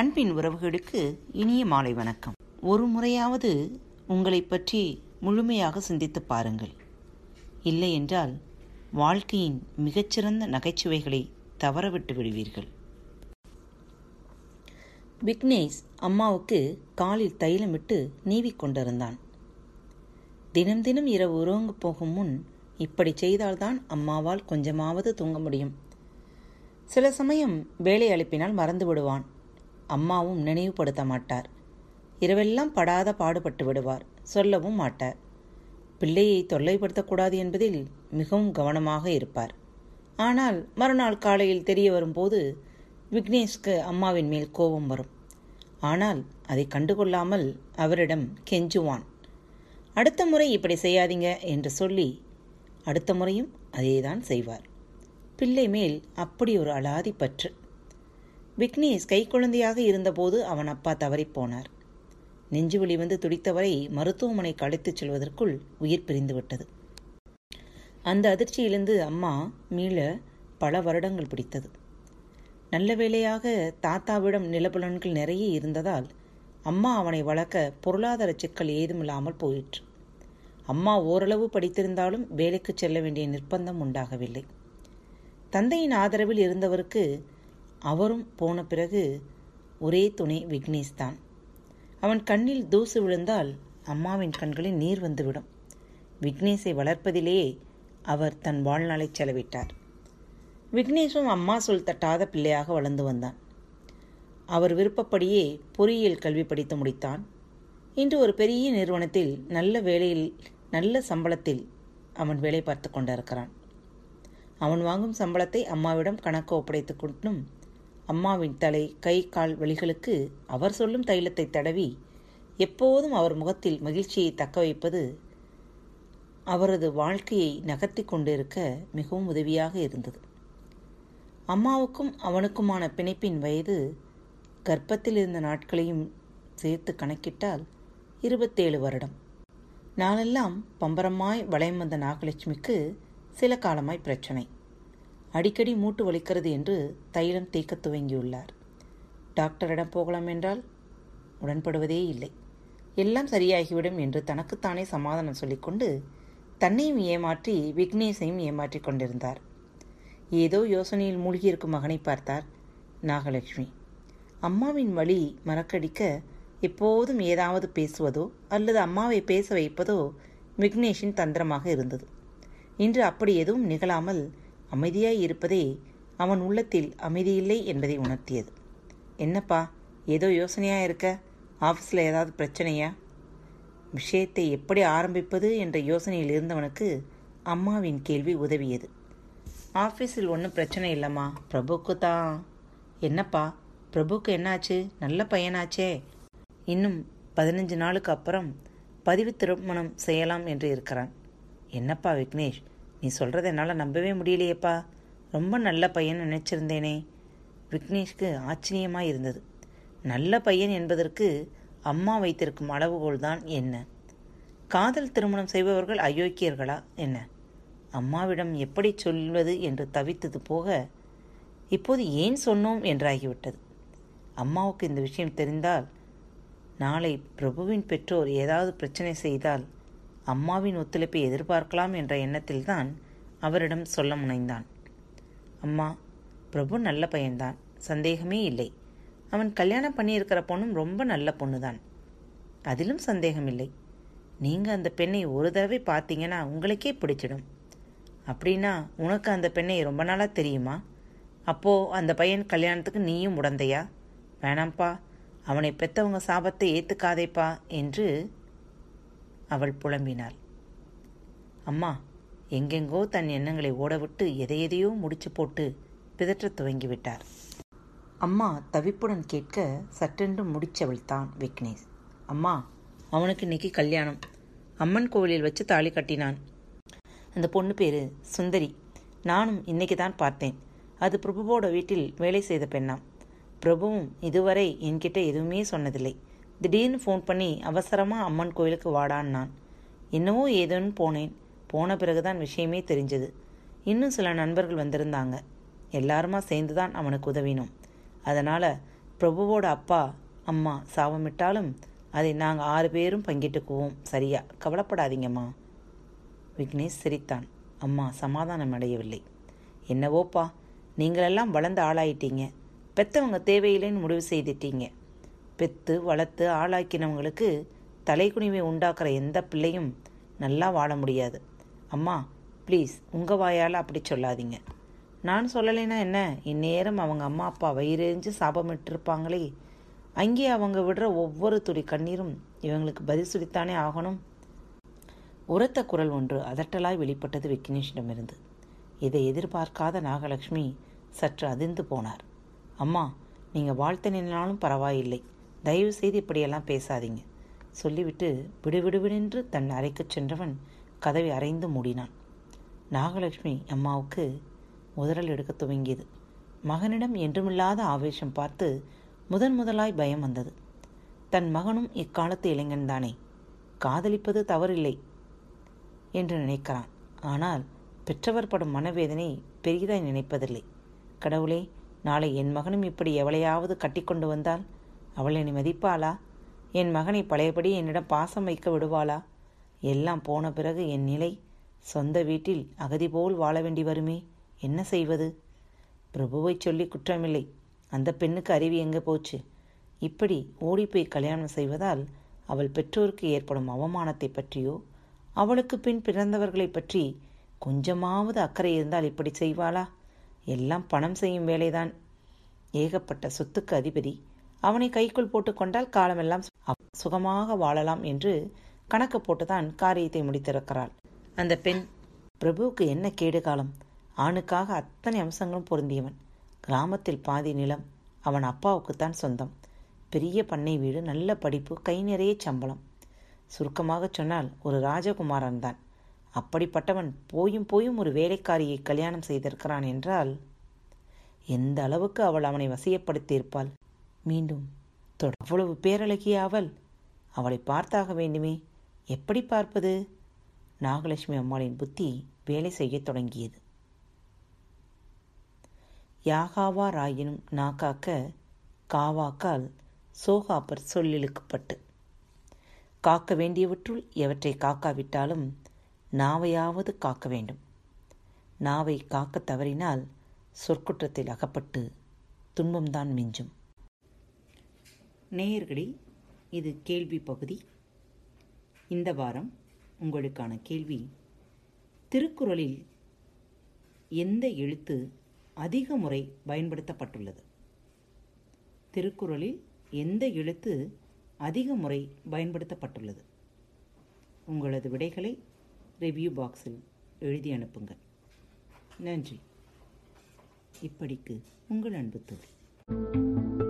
அன்பின் உறவுகளுக்கு இனிய மாலை வணக்கம். ஒரு முறையாவது உங்களை பற்றி முழுமையாக சிந்தித்து பாருங்கள். இல்லை என்றால் வாழ்க்கையின் மிகச்சிறந்த நகைச்சுவைகளை தவறவிட்டு விடுவீர்கள். விக்னேஷ் அம்மாவுக்கு காலில் தைலமிட்டு நீவிக் கொண்டிருந்தான். தினம் தினம் இரவு உறங்க போகும் முன் இப்படி செய்தால்தான் அம்மாவால் கொஞ்சமாவது தூங்க முடியும். சில சமயம் வேலை அழைப்பினால் மறந்து விடுவான். அம்மாவும் நினைவுபடுத்த மாட்டார். இரவெல்லாம் படாத பாடுபட்டு விடுவார். சொல்லவும் மாட்டார். பிள்ளையை தொல்லைப்படுத்தக்கூடாது என்பதில் மிகவும் கவனமாக இருப்பார். ஆனால் மறுநாள் காலையில் தெரிய வரும்போது விக்னேஷ்க்கு அம்மாவின் மேல் கோபம் வரும். ஆனால் அதை கண்டுகொள்ளாமல் அவரிடம் கெஞ்சுவான். அடுத்த முறை இப்படி செய்யாதீங்க என்று சொல்லி அடுத்த முறையும் அதேதான் செய்வார். பிள்ளை மேல் அப்படி ஒரு அலாதி பற்று. விக்னேஷ் கைக்குழந்தையாக இருந்தபோது அவன் அப்பா தவறிப்போனார் நெஞ்சுவலி வந்து துடித்தவரை மருத்துவமனைக்கு அழைத்துச் செல்வதற்குள் உயிர் பிரிந்துவிட்டது அந்த அதிர்ச்சியிலிருந்து அம்மா மீள பல வருடங்கள் பிடித்தது. நல்ல வேளையாக தாத்தாவிடம் நிலபுலன்கள் நிறைய இருந்ததால் அம்மா அவனை வளர்க்க பொருளாதார சிக்கல் ஏதுமில்லாமல் போயிற்று. அம்மா ஓரளவு படித்திருந்தாலும் வேலைக்கு செல்ல வேண்டிய நிர்பந்தம் உண்டாகவில்லை. தந்தையின் ஆதரவில் இருந்தவருக்கு அவரும் போன பிறகு ஒரே துணை விக்னேஷ் தான். அவன் கண்ணில் தூசு விழுந்தால் அம்மாவின் கண்களில் நீர் வந்துவிடும். விக்னேஷை வளர்ப்பதிலேயே அவர் தன் வாழ்நாளை செலவிட்டார். விக்னேஷும் அம்மா சொல் தட்டாத பிள்ளையாக வளர்ந்து வந்தான். அவர் விருப்பப்படியே பொறியியல் கல்வி படித்து முடித்தான். இன்று ஒரு பெரிய நிறுவனத்தில் நல்ல வேலையில் நல்ல சம்பளத்தில் அவன் வேலை பார்த்து கொண்டிருக்கிறான். அவன் வாங்கும் சம்பளத்தை அம்மாவிடம் கணக்கு ஒப்படைத்துக் கொண்டும் அம்மாவின் தலை கை கால் வலிகளுக்கு அவர் சொல்லும் தைலத்தை தடவி எப்போதும் அவர் முகத்தில் மகிழ்ச்சியை தக்க வைப்பது அவரது வாழ்க்கையை நகர்த்தி கொண்டிருக்க மிகவும் உதவியாக இருந்தது. அம்மாவுக்கும் அவனுக்குமான பிணைப்பின் வயது கர்ப்பத்தில் இருந்த நாட்களையும் சேர்த்து கணக்கிட்டால் இருபத்தேழு வருடம். நாளெல்லாம் பம்பரமாய் வளையம் வந்த நாகலட்சுமிக்கு சில காலமாய் பிரச்சனை. அடிக்கடி மூட்டு வலிக்கிறது என்று தைலம் தேக்க துவங்கியுள்ளார். டாக்டரிடம் போகலாம் என்றால் உடன்படுவதே இல்லை. எல்லாம் சரியாகிவிடும் என்று தனக்குத்தானே சமாதானம் சொல்லிக்கொண்டு தன்னையும் ஏமாற்றி விக்னேஷையும் ஏமாற்றிக் கொண்டிருந்தார். ஏதோ யோசனையில் மூழ்கியிருக்கும் மகனை பார்த்தார் நாகலட்சுமி. அம்மாவின் வழி மறக்கடிக்க எப்போதும் ஏதாவது பேசுவதோ அல்லது அம்மாவை பேச வைப்பதோ விக்னேஷின் தந்திரமாக இருந்தது. இன்று அப்படி எதுவும் நிகழாமல் அமைதியாய் இருப்பதே அவன் உள்ளத்தில் அமைதியில்லை என்பதை உணர்த்தியது. என்னப்பா ஏதோ யோசனையா இருக்க? ஆஃபீஸில் ஏதாவது பிரச்சனையா? விஷயத்தை எப்படி ஆரம்பிப்பது? என்ற யோசனையில் இருந்தவனுக்கு அம்மாவின் கேள்வி உதவியது. ஆஃபீஸில் ஒன்றும் பிரச்சனை இல்லைம்மா. பிரபுக்கு தான். என்னப்பா பிரபுக்கு என்னாச்சு? நல்ல பையனாச்சே. இன்னும் பதினஞ்சு நாளுக்கு அப்புறம் பதிவு திருமணம் செய்யலாம் என்று இருக்கிறான். என்னப்பா விக்னேஷ் நீ சொல்கிறத என்னால் நம்பவே முடியலையேப்பா. ரொம்ப நல்ல பையன் நினச்சிருந்தேனே. விக்னேஷ்க்கு ஆச்சரியமாக இருந்தது. நல்ல பையன் என்பதற்கு அம்மா வைத்திருக்கும் அளவுகோல் தான் என்ன? காதல் திருமணம் செய்பவர்கள் அயோக்கியர்களா என்ன? அம்மாவிடம் எப்படி சொல்வது என்று தவித்தது போக இப்போது ஏன் சொன்னோம் என்றாகிவிட்டது. அம்மாவுக்கு இந்த விஷயம் தெரிந்தால் நாளை பிரபுவின் பெற்றோர் ஏதாவது பிரச்சனை செய்தால் அம்மாவின் ஒத்துழைப்பை எதிர்பார்க்கலாம் என்ற எண்ணத்தில்தான் அவரிடம் சொல்ல முனைந்தான். அம்மா பிரபு நல்ல பையன்தான் சந்தேகமே இல்லை. அவன் கல்யாணம் பண்ணியிருக்கிற பொண்ணும் ரொம்ப நல்ல பொண்ணுதான். அதிலும் சந்தேகமில்லை நீங்கள் அந்த பெண்ணை ஒரு தடவை பார்த்தீங்கன்னா உங்களுக்கே பிடிச்சிடும். அப்படின்னா உனக்கு அந்த பெண்ணை ரொம்ப நாளாக தெரியுமா? அப்போது அந்த பையன் கல்யாணத்துக்கு நீயும் உடந்தையா? வேணாம்ப்பா அவனை பெற்றவங்க சாபத்தை ஏற்றுக்காதேப்பா என்று அவள் புலம்பினாள். அம்மா எங்கெங்கோ தன் எண்ணங்களை ஓடவிட்டு எதையெதையோ முடிச்சு போட்டு பிதற்றத் துவங்கிவிட்டார். அம்மா தவிப்புடன் கேட்க சட்டென்று முடிச்சவள் தான் விக்னேஷ். அம்மா அவனுக்கு இன்னைக்கு கல்யாணம். அம்மன் கோவிலில் வச்சு தாலி கட்டினான். அந்த பொண்ணு பேர் சுந்தரி. நானும் இன்னைக்கு தான் பார்த்தேன். அது பிரபுவோட வீட்டில் வேலை செய்த பெண்ணாம். பிரபுவும் இதுவரை என்கிட்ட எதுவுமே சொன்னதில்லை. திடீர்னு ஃபோன் பண்ணி அவசரமாக அம்மன் கோயிலுக்கு வாடான் நான் என்னவோ ஏதோன்னு போனேன். போன பிறகுதான் விஷயமே தெரிஞ்சது. இன்னும் சில நண்பர்கள் வந்திருந்தாங்க. எல்லாருமா சேர்ந்து தான் அவனுக்கு உதவினோம். அதனால் பிரபுவோட அப்பா அம்மா சாபமிட்டாலும் அதை நாங்கள் ஆறு பேரும் பங்கிட்டுக்குவோம். சரியா? கவலைப்படாதீங்கம்மா. விக்னேஷ் சிரித்தான். அம்மா சமாதானம் அடையவில்லை. என்னவோப்பா நீங்களெல்லாம் வளர்ந்து ஆளாயிட்டீங்க. பெத்தவங்க தேவையில்லைன்னு முடிவு செய்துட்டீங்க. பெத்து வளர்த்து ஆளாக்கினவங்களுக்கு தலைக்குனிவை உண்டாக்குற எந்த பிள்ளையும் நல்லா வாழ முடியாது. அம்மா ப்ளீஸ் உங்கள் வாயால் அப்படி சொல்லாதீங்க. நான் சொல்லலைன்னா என்ன? இந்நேரம் அவங்க அம்மா அப்பா வயிறெறிஞ்சு சாபமிட்டிருப்பாங்களே. அங்கே அவங்க விடுற ஒவ்வொரு துளி கண்ணீரும் இவங்களுக்கு பதில் சுடித்தானே ஆகணும்? உரத்த குரல் ஒன்று அதட்டலாய் வெளிப்பட்டது விக்னேஷிடமிருந்து. இதை எதிர்பார்க்காத நாகலட்சுமி சற்று அதிர்ந்து போனார். அம்மா நீங்கள் வாழ்த்த நின்னாலும் பரவாயில்லை. தயவு செய்து இப்படியெல்லாம் பேசாதீங்க. சொல்லிவிட்டு விடுவிடுவிடென்று தன் அறைக்குச் சென்றவன் கதவை அரைந்து மூடினான். நாகலட்சுமி அம்மாவுக்கு முதலில் எடுக்க துவங்கியது. மகனிடம் என்றுமில்லாத ஆவேசம் பார்த்து முதன் முதலாய் பயம் வந்தது. தன் மகனும் இக்காலத்து இளைஞன்தானே காதலிப்பது தவறில்லை என்று நினைக்கிறான். ஆனால் பெற்றவர் படும் மனவேதனை பெரிதாய் நினைப்பதில்லை. கடவுளே நாளை என் மகனும் இப்படி எவளையாவது கட்டிக்கொண்டு வந்தால் அவள் என்னை மதிப்பாளா? என் மகனை பழையபடி என்னிடம் பாசம் வைக்க விடுவாளா? எல்லாம் போன பிறகு என் நிலை சொந்த வீட்டில் அகதி போல் வாழ வேண்டி வருமே? என்ன செய்வது? பிரபுவை சொல்லி குற்றமில்லை. அந்த பெண்ணுக்கு அறிவு எங்கே போச்சு? இப்படி ஓடிப்போய் கல்யாணம் செய்வதால் அவள் பெற்றோருக்கு ஏற்படும் அவமானத்தை பற்றியோ அவளுக்கு பின் பிறந்தவர்களை பற்றி கொஞ்சமாவது அக்கறை இருந்தால் இப்படி செய்வாளா? எல்லாம் பணம் செய்யும் வேலைதான். ஏகப்பட்ட சொத்துக்கு அதிபதி. அவனை கைக்குள் போட்டுக்கொண்டால் காலமெல்லாம் சுகமாக வாழலாம் என்று கணக்கு போட்டுதான் காரியத்தை முடித்திருக்கிறாள். அந்த பெண் பிரபுவுக்கு என்ன கேடு காலம்? ஆணுக்காக அத்தனை அம்சங்களும் பொருந்தியவன். கிராமத்தில் பாதி நிலம் அவன் அப்பாவுக்குத்தான் சொந்தம். பெரிய பண்ணை வீடு நல்ல படிப்பு கை நிறைய சம்பளம். சுருக்கமாக சொன்னால் ஒரு ராஜகுமாரன் தான். அப்படிப்பட்டவன் போயும் போயும் ஒரு வேலைக்காரியை கல்யாணம் செய்திருக்கிறான் என்றால் எந்த அளவுக்கு அவள் அவனை வசியப்படுத்தியிருப்பாள்? மீண்டும் அவ்வளவு பேரழகிய அவள். அவளை பார்த்தாக வேண்டுமே. எப்படி பார்ப்பது? நாகலட்சுமி அம்மாளின் புத்தி வேலை செய்யத் தொடங்கியது. யாகாவா ராயினும் நாக்காக்க காவாக்கால் சோகாப்பர் சொல்லிழுக்கப்பட்டு. காக்க வேண்டியவற்றுள் எவற்றை காக்காவிட்டாலும் நாவையாவது காக்க வேண்டும். நாவை காக்க தவறினால் சொற்குற்றத்தில் அகப்பட்டு துன்பம்தான் மிஞ்சும். நேயர்களே இது கேள்வி பகுதி. இந்த வாரம் உங்களுக்கான கேள்வி திருக்குறளில் எந்த எழுத்து அதிக முறை பயன்படுத்தப்பட்டுள்ளது? திருக்குறளில் எந்த எழுத்து அதிக முறை பயன்படுத்தப்பட்டுள்ளது? உங்களது விடைகளை ரிவ்யூ பாக்ஸில் எழுதி அனுப்புங்கள். நன்றி. இப்படிக்கு உங்கள் அன்பு தோழி.